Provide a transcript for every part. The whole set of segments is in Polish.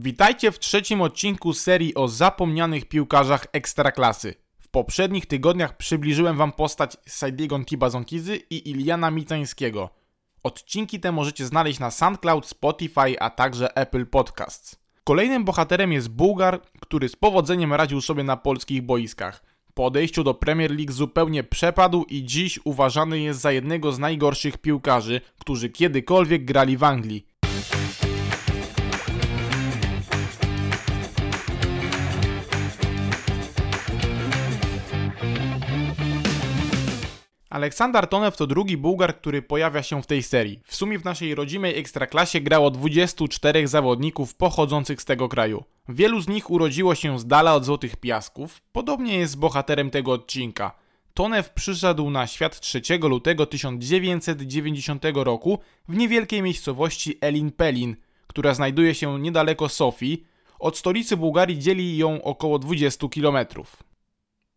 Witajcie w trzecim odcinku serii o zapomnianych piłkarzach Ekstraklasy. W poprzednich tygodniach przybliżyłem wam postać Saidiego Kibazonkizy i Iliana Micańskiego. Odcinki te możecie znaleźć na SoundCloud, Spotify, a także Apple Podcasts. Kolejnym bohaterem jest Bułgar, który z powodzeniem radził sobie na polskich boiskach. Po odejściu do Premier League zupełnie przepadł i dziś uważany jest za jednego z najgorszych piłkarzy, którzy kiedykolwiek grali w Anglii. Aleksander Tonew to drugi Bułgar, który pojawia się w tej serii. W sumie w naszej rodzimej ekstraklasie grało 24 zawodników pochodzących z tego kraju. Wielu z nich urodziło się z dala od Złotych Piasków, podobnie jest z bohaterem tego odcinka. Tonew przyszedł na świat 3 lutego 1990 roku w niewielkiej miejscowości Elin Pelin, która znajduje się niedaleko Sofii. Od stolicy Bułgarii dzieli ją około 20 kilometrów.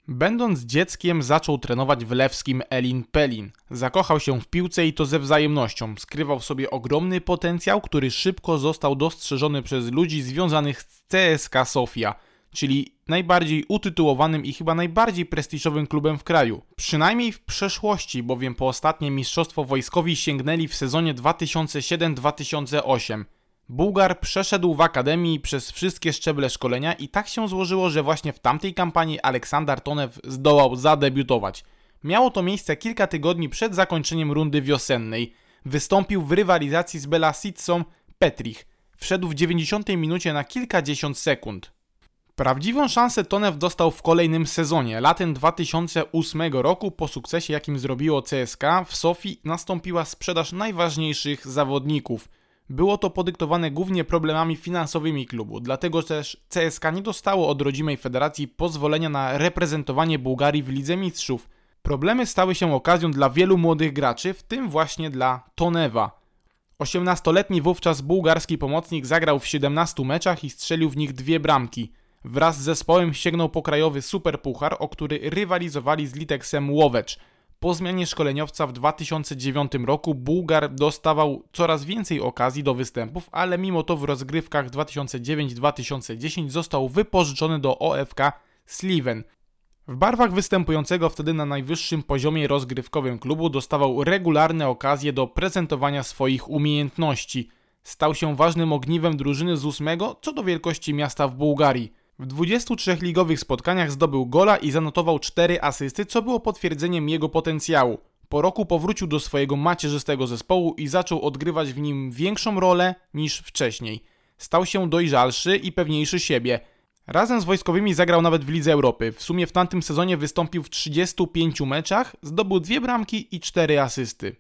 Będąc dzieckiem zaczął trenować w lewskim Elin Pelin. Zakochał się w piłce i to ze wzajemnością. Skrywał w sobie ogromny potencjał, który szybko został dostrzeżony przez ludzi związanych z CSK Sofia, czyli najbardziej utytułowanym i chyba najbardziej prestiżowym klubem w kraju. Przynajmniej w przeszłości, bowiem po ostatnie mistrzostwo wojskowi sięgnęli w sezonie 2007-2008. Bułgar przeszedł w akademii przez wszystkie szczeble szkolenia i tak się złożyło, że właśnie w tamtej kampanii Aleksander Tonew zdołał zadebiutować. Miało to miejsce kilka tygodni przed zakończeniem rundy wiosennej. Wystąpił w rywalizacji z Belasicą Petrich. Wszedł w 90 minucie na kilkadziesiąt sekund. Prawdziwą szansę Tonew dostał w kolejnym sezonie. Latem 2008 roku po sukcesie jakim zrobiło CSK w Sofii nastąpiła sprzedaż najważniejszych zawodników – było to podyktowane głównie problemami finansowymi klubu, dlatego też CSK nie dostało od rodzimej federacji pozwolenia na reprezentowanie Bułgarii w Lidze Mistrzów. Problemy stały się okazją dla wielu młodych graczy, w tym właśnie dla Tonewa. 18-letni wówczas bułgarski pomocnik zagrał w 17 meczach i strzelił w nich dwie bramki. Wraz z zespołem sięgnął po krajowy superpuchar, o który rywalizowali z Liteksem Łowecz – po zmianie szkoleniowca w 2009 roku Bułgar dostawał coraz więcej okazji do występów, ale mimo to w rozgrywkach 2009-2010 został wypożyczony do OFK Sliven. W barwach występującego wtedy na najwyższym poziomie rozgrywkowym klubu dostawał regularne okazje do prezentowania swoich umiejętności. Stał się ważnym ogniwem drużyny z ósmego co do wielkości miasta w Bułgarii. W 23 ligowych spotkaniach zdobył gola i zanotował 4 asysty, co było potwierdzeniem jego potencjału. Po roku powrócił do swojego macierzystego zespołu i zaczął odgrywać w nim większą rolę niż wcześniej. Stał się dojrzalszy i pewniejszy siebie. Razem z wojskowymi zagrał nawet w Lidze Europy. W sumie w tamtym sezonie wystąpił w 35 meczach, zdobył dwie bramki i 4 asysty.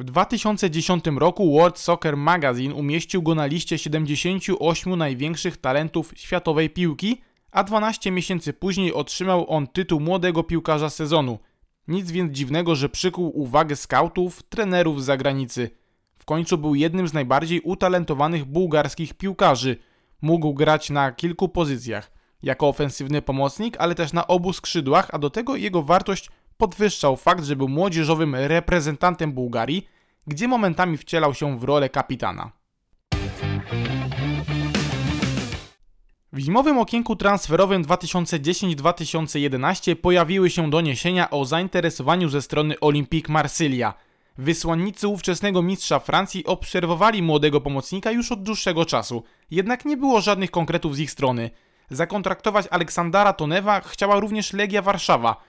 W 2010 roku World Soccer Magazine umieścił go na liście 78 największych talentów światowej piłki, a 12 miesięcy później otrzymał on tytuł młodego piłkarza sezonu. Nic więc dziwnego, że przykuł uwagę skautów, trenerów z zagranicy. W końcu był jednym z najbardziej utalentowanych bułgarskich piłkarzy. Mógł grać na kilku pozycjach. Jako ofensywny pomocnik, ale też na obu skrzydłach, a do tego jego wartość podwyższał fakt, że był młodzieżowym reprezentantem Bułgarii, gdzie momentami wcielał się w rolę kapitana. W zimowym okienku transferowym 2010-2011 pojawiły się doniesienia o zainteresowaniu ze strony Olympique Marsylia. Wysłannicy ówczesnego mistrza Francji obserwowali młodego pomocnika już od dłuższego czasu, jednak nie było żadnych konkretów z ich strony. Zakontraktować Aleksandra Tonewa chciała również Legia Warszawa –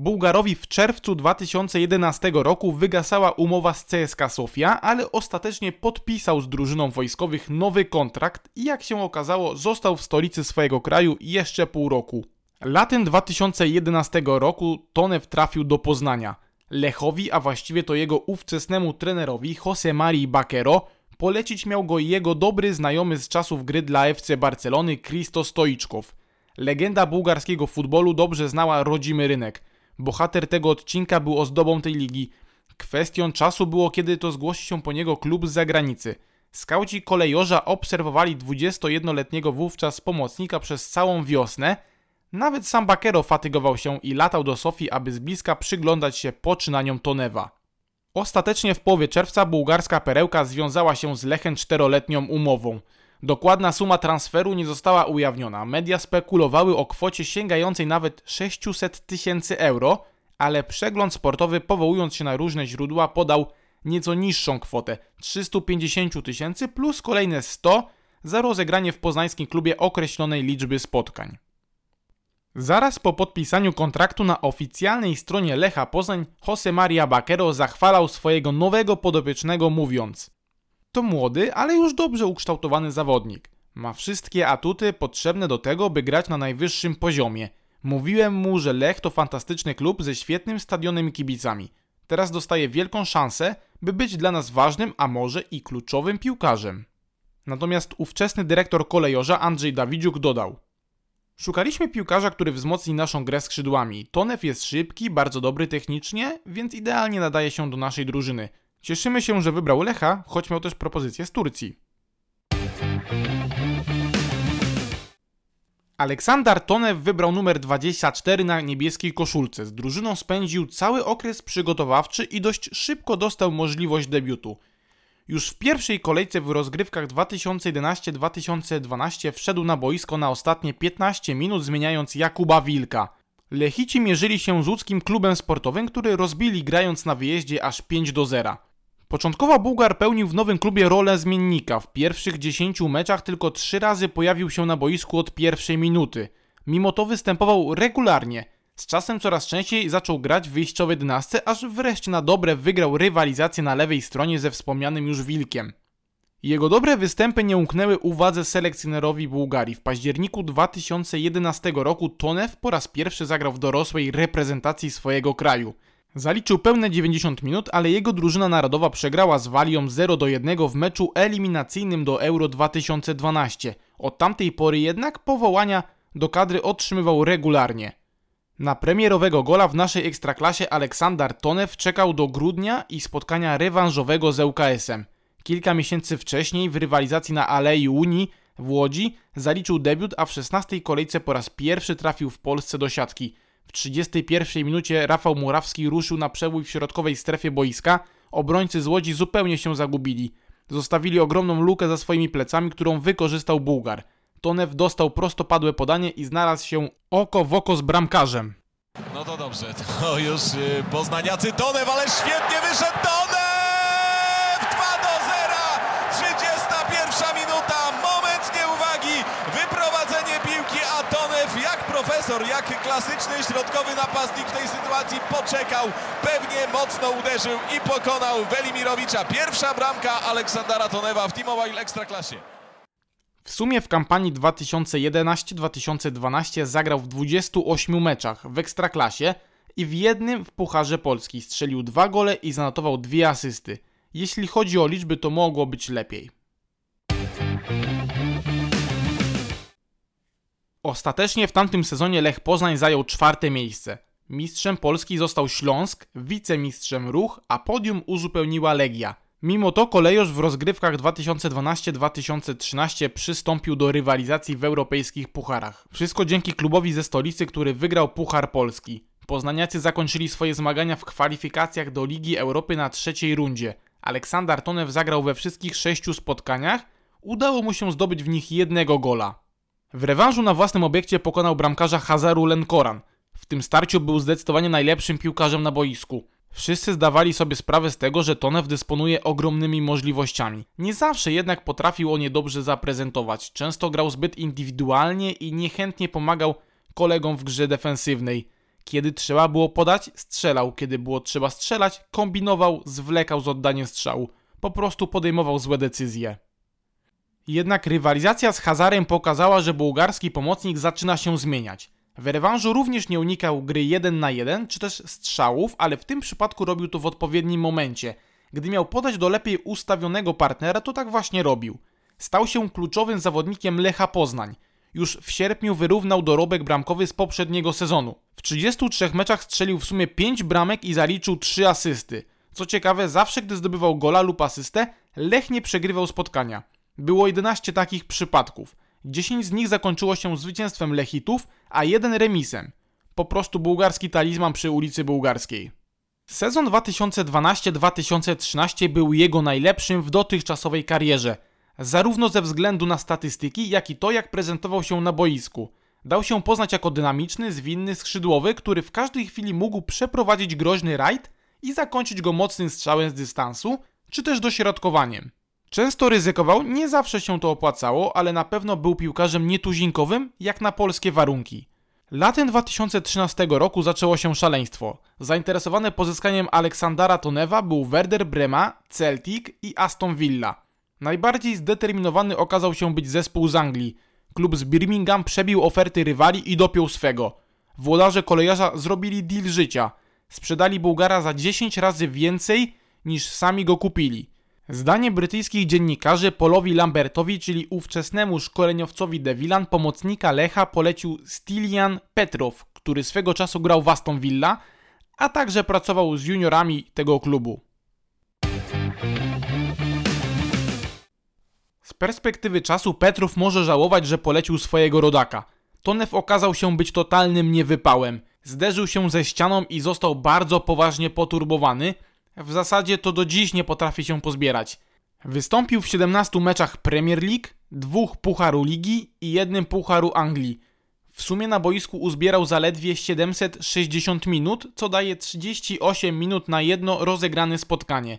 Bułgarowi w czerwcu 2011 roku wygasała umowa z CSK Sofia, ale ostatecznie podpisał z drużyną wojskowych nowy kontrakt i jak się okazało został w stolicy swojego kraju jeszcze pół roku. Latem 2011 roku Tonew trafił do Poznania. Lechowi, a właściwie to jego ówczesnemu trenerowi Jose Marii Bakero, polecić miał go jego dobry znajomy z czasów gry dla FC Barcelony Kristo Stoiczkow. Legenda bułgarskiego futbolu dobrze znała rodzimy rynek – Bohater tego odcinka był ozdobą tej ligi. Kwestią czasu było, kiedy to zgłosi się po niego klub z zagranicy. Skauci kolejorza obserwowali 21-letniego wówczas pomocnika przez całą wiosnę. Nawet sam Bakero fatygował się i latał do Sofii, aby z bliska przyglądać się poczynaniom Tonewa. Ostatecznie w połowie czerwca bułgarska perełka związała się z Lechem czteroletnią umową. Dokładna suma transferu nie została ujawniona. Media spekulowały o kwocie sięgającej nawet 600 tysięcy euro, ale przegląd sportowy, powołując się na różne źródła, podał nieco niższą kwotę 350 tysięcy plus kolejne 100 za rozegranie w poznańskim klubie określonej liczby spotkań. Zaraz po podpisaniu kontraktu na oficjalnej stronie Lecha Poznań Jose Maria Bakero zachwalał swojego nowego podopiecznego mówiąc To młody, ale już dobrze ukształtowany zawodnik. Ma wszystkie atuty potrzebne do tego, by grać na najwyższym poziomie. Mówiłem mu, że Lech to fantastyczny klub ze świetnym stadionem i kibicami. Teraz dostaje wielką szansę, by być dla nas ważnym, a może i kluczowym piłkarzem. Natomiast ówczesny dyrektor kolejorza Andrzej Dawidziuk dodał – Szukaliśmy piłkarza, który wzmocni naszą grę skrzydłami. Tonew jest szybki, bardzo dobry technicznie, więc idealnie nadaje się do naszej drużyny. Cieszymy się, że wybrał Lecha, choć miał też propozycję z Turcji. Aleksander Tonew wybrał numer 24 na niebieskiej koszulce. Z drużyną spędził cały okres przygotowawczy i dość szybko dostał możliwość debiutu. Już w pierwszej kolejce w rozgrywkach 2011-2012 wszedł na boisko na ostatnie 15 minut, zmieniając Jakuba Wilka. Lechici mierzyli się z łódzkim klubem sportowym, który rozbili grając na wyjeździe aż 5 do 0. Początkowo Bułgar pełnił w nowym klubie rolę zmiennika. W pierwszych 10 meczach tylko 3 razy pojawił się na boisku od pierwszej minuty. Mimo to występował regularnie – z czasem coraz częściej zaczął grać w wyjściowej dynastii, aż wreszcie na dobre wygrał rywalizację na lewej stronie ze wspomnianym już Wilkiem. Jego dobre występy nie umknęły uwadze selekcjonerowi Bułgarii. W październiku 2011 roku Tonew po raz pierwszy zagrał w dorosłej reprezentacji swojego kraju. Zaliczył pełne 90 minut, ale jego drużyna narodowa przegrała z Walią 0 do 1 w meczu eliminacyjnym do Euro 2012. Od tamtej pory jednak powołania do kadry otrzymywał regularnie. Na premierowego gola w naszej ekstraklasie Aleksander Tonew czekał do grudnia i spotkania rewanżowego z ŁKS-em. Kilka miesięcy wcześniej w rywalizacji na Alei Unii w Łodzi zaliczył debiut, a w 16 kolejce po raz pierwszy trafił w Polsce do siatki. W 31 minucie Rafał Murawski ruszył na przebój w środkowej strefie boiska. Obrońcy z Łodzi zupełnie się zagubili. Zostawili ogromną lukę za swoimi plecami, którą wykorzystał Bułgar. Tonew dostał prostopadłe podanie i znalazł się oko w oko z bramkarzem. No to dobrze, to już y, poznaniacy Tonew, ale świetnie wyszedł Tonew! Jak klasyczny środkowy napastnik w tej sytuacji poczekał, pewnie mocno uderzył i pokonał Welimirowicza. Pierwsza bramka Aleksandra Tonewa w T-Mobile Ekstraklasie. W sumie w kampanii 2011-2012 zagrał w 28 meczach w Ekstraklasie i w jednym w Pucharze Polski strzelił dwa gole i zanotował dwie asysty. Jeśli chodzi o liczby, to mogło być lepiej. Ostatecznie w tamtym sezonie Lech Poznań zajął czwarte miejsce. Mistrzem Polski został Śląsk, wicemistrzem Ruch, a podium uzupełniła Legia – Mimo to kolejorz w rozgrywkach 2012-2013 przystąpił do rywalizacji w europejskich pucharach. Wszystko dzięki klubowi ze stolicy, który wygrał Puchar Polski. Poznaniacy zakończyli swoje zmagania w kwalifikacjach do Ligi Europy na trzeciej rundzie. Aleksander Tonew zagrał we wszystkich sześciu spotkaniach, udało mu się zdobyć w nich jednego gola. W rewanżu na własnym obiekcie pokonał bramkarza Hazaru Lenkoran. W tym starciu był zdecydowanie najlepszym piłkarzem na boisku. Wszyscy zdawali sobie sprawę z tego, że Tonew dysponuje ogromnymi możliwościami. Nie zawsze jednak potrafił on je dobrze zaprezentować. Często grał zbyt indywidualnie i niechętnie pomagał kolegom w grze defensywnej. Kiedy trzeba było podać, strzelał. Kiedy było trzeba strzelać, kombinował, zwlekał z oddaniem strzału. Po prostu podejmował złe decyzje. Jednak rywalizacja z Hazarem pokazała, że bułgarski pomocnik zaczyna się zmieniać. W rewanżu również nie unikał gry 1 na 1 czy też strzałów, ale w tym przypadku robił to w odpowiednim momencie. Gdy miał podać do lepiej ustawionego partnera, to tak właśnie robił. Stał się kluczowym zawodnikiem Lecha Poznań. Już w sierpniu wyrównał dorobek bramkowy z poprzedniego sezonu. W 33 meczach strzelił w sumie 5 bramek i zaliczył 3 asysty. Co ciekawe, zawsze gdy zdobywał gola lub asystę, Lech nie przegrywał spotkania. Było 11 takich przypadków. 10 z nich zakończyło się zwycięstwem Lechitów, a jeden remisem. Po prostu bułgarski talizman przy ulicy Bułgarskiej. Sezon 2012-2013 był jego najlepszym w dotychczasowej karierze. zarówno ze względu na statystyki, jak i to, jak prezentował się na boisku. Dał się poznać jako dynamiczny, zwinny skrzydłowy, który w każdej chwili mógł przeprowadzić groźny rajd i zakończyć go mocnym strzałem z dystansu, czy też dośrodkowaniem. Często ryzykował, nie zawsze się to opłacało, ale na pewno był piłkarzem nietuzinkowym, jak na polskie warunki. Latem 2013 roku zaczęło się szaleństwo. Zainteresowany pozyskaniem Aleksandra Tonewa był Werder Brema, Celtic i Aston Villa. Najbardziej zdeterminowany okazał się być zespół z Anglii. Klub z Birmingham przebił oferty rywali i dopiął swego. Włodarze kolejarza zrobili deal życia. Sprzedali Bułgara za 10 razy więcej niż sami go kupili. Zdanie brytyjskich dziennikarzy Polowi Lambertowi, czyli ówczesnemu szkoleniowcowi Devilan, pomocnika Lecha polecił Stilian Petrow, który swego czasu grał w Aston Villa, a także pracował z juniorami tego klubu. Z perspektywy czasu Petrów może żałować, że polecił swojego rodaka. Tonew okazał się być totalnym niewypałem. Zderzył się ze ścianą i został bardzo poważnie poturbowany. W zasadzie to do dziś nie potrafi się pozbierać. Wystąpił w 17 meczach Premier League, dwóch Pucharu Ligi i jednym Pucharu Anglii. W sumie na boisku uzbierał zaledwie 760 minut, co daje 38 minut na jedno rozegrane spotkanie.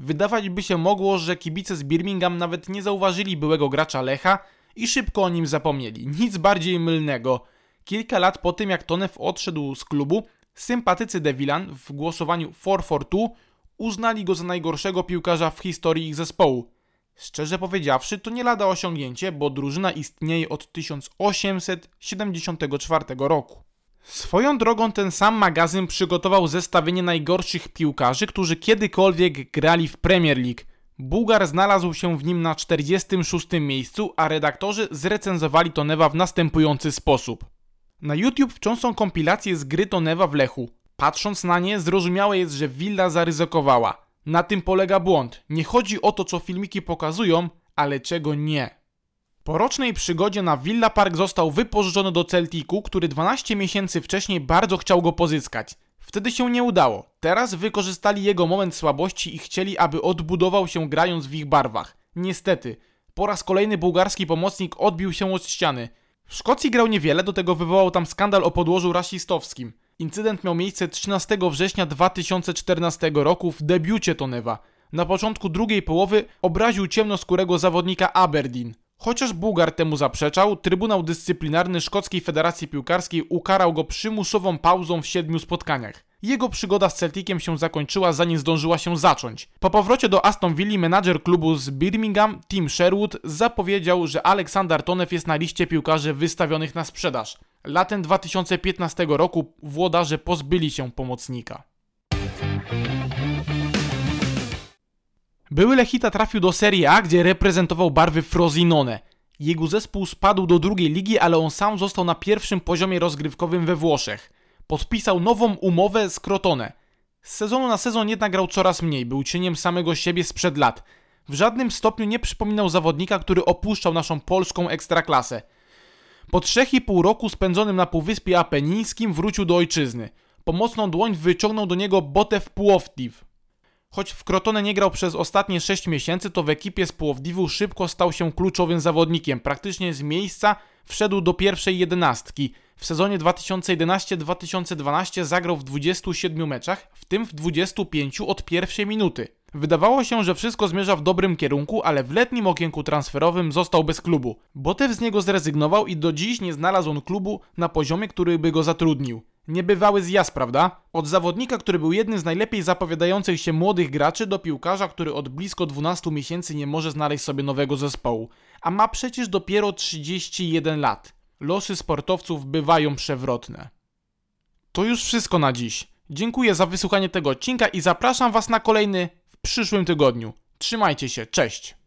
Wydawać by się mogło, że kibice z Birmingham nawet nie zauważyli byłego gracza Lecha i szybko o nim zapomnieli. Nic bardziej mylnego. Kilka lat po tym, jak Tonew odszedł z klubu, sympatycy Devilan w głosowaniu 4-4-2 uznali go za najgorszego piłkarza w historii ich zespołu. Szczerze powiedziawszy, to nie lada osiągnięcie, bo drużyna istnieje od 1874 roku. Swoją drogą ten sam magazyn przygotował zestawienie najgorszych piłkarzy, którzy kiedykolwiek grali w Premier League. Bułgar znalazł się w nim na 46 miejscu, a redaktorzy zrecenzowali Tonewa w następujący sposób. Na YouTube wciąż są kompilacje z gry Tonewa w Lechu. Patrząc na nie, zrozumiałe jest, że Villa zaryzykowała. Na tym polega błąd. Nie chodzi o to, co filmiki pokazują, ale czego nie. Po rocznej przygodzie na Villa Park został wypożyczony do Celticu, który 12 miesięcy wcześniej bardzo chciał go pozyskać. Wtedy się nie udało. Teraz wykorzystali jego moment słabości i chcieli, aby odbudował się grając w ich barwach. Niestety, po raz kolejny bułgarski pomocnik odbił się od ściany. W Szkocji grał niewiele, do tego wywołał tam skandal o podłożu rasistowskim. Incydent miał miejsce 13 września 2014 roku w debiucie Tonewa. Na początku drugiej połowy obraził ciemnoskórego zawodnika Aberdeen. Chociaż Bułgar temu zaprzeczał, Trybunał Dyscyplinarny Szkockiej Federacji Piłkarskiej ukarał go przymusową pauzą w siedmiu spotkaniach. Jego przygoda z Celticiem się zakończyła zanim zdążyła się zacząć. Po powrocie do Aston Villa menadżer klubu z Birmingham, Tim Sherwood, zapowiedział, że Aleksander Tonew jest na liście piłkarzy wystawionych na sprzedaż. Latem 2015 roku włodarze pozbyli się pomocnika. Były Lechita trafił do Serie A, gdzie reprezentował barwy Frosinone. Jego zespół spadł do drugiej ligi, ale on sam został na pierwszym poziomie rozgrywkowym we Włoszech. Podpisał nową umowę z Crotone. Z sezonu na sezon jednak grał coraz mniej, był cieniem samego siebie sprzed lat. W żadnym stopniu nie przypominał zawodnika, który opuszczał naszą polską ekstraklasę. Po 3,5 roku spędzonym na Półwyspie Apenińskim wrócił do ojczyzny. Pomocną dłoń wyciągnął do niego Botew Płowdiw. Choć w Crotone nie grał przez ostatnie 6 miesięcy, to w ekipie z Płowdiwu szybko stał się kluczowym zawodnikiem. Praktycznie z miejsca wszedł do pierwszej jedenastki. W sezonie 2011-2012 zagrał w 27 meczach, w tym w 25 od pierwszej minuty. Wydawało się, że wszystko zmierza w dobrym kierunku, ale w letnim okienku transferowym został bez klubu. Botew z niego zrezygnował i do dziś nie znalazł on klubu na poziomie, który by go zatrudnił. Niebywały zjazd, prawda? Od zawodnika, który był jednym z najlepiej zapowiadających się młodych graczy, do piłkarza, który od blisko 12 miesięcy nie może znaleźć sobie nowego zespołu. A ma przecież dopiero 31 lat. Losy sportowców bywają przewrotne. To już wszystko na dziś. Dziękuję za wysłuchanie tego odcinka i zapraszam Was na kolejny w przyszłym tygodniu. Trzymajcie się, cześć!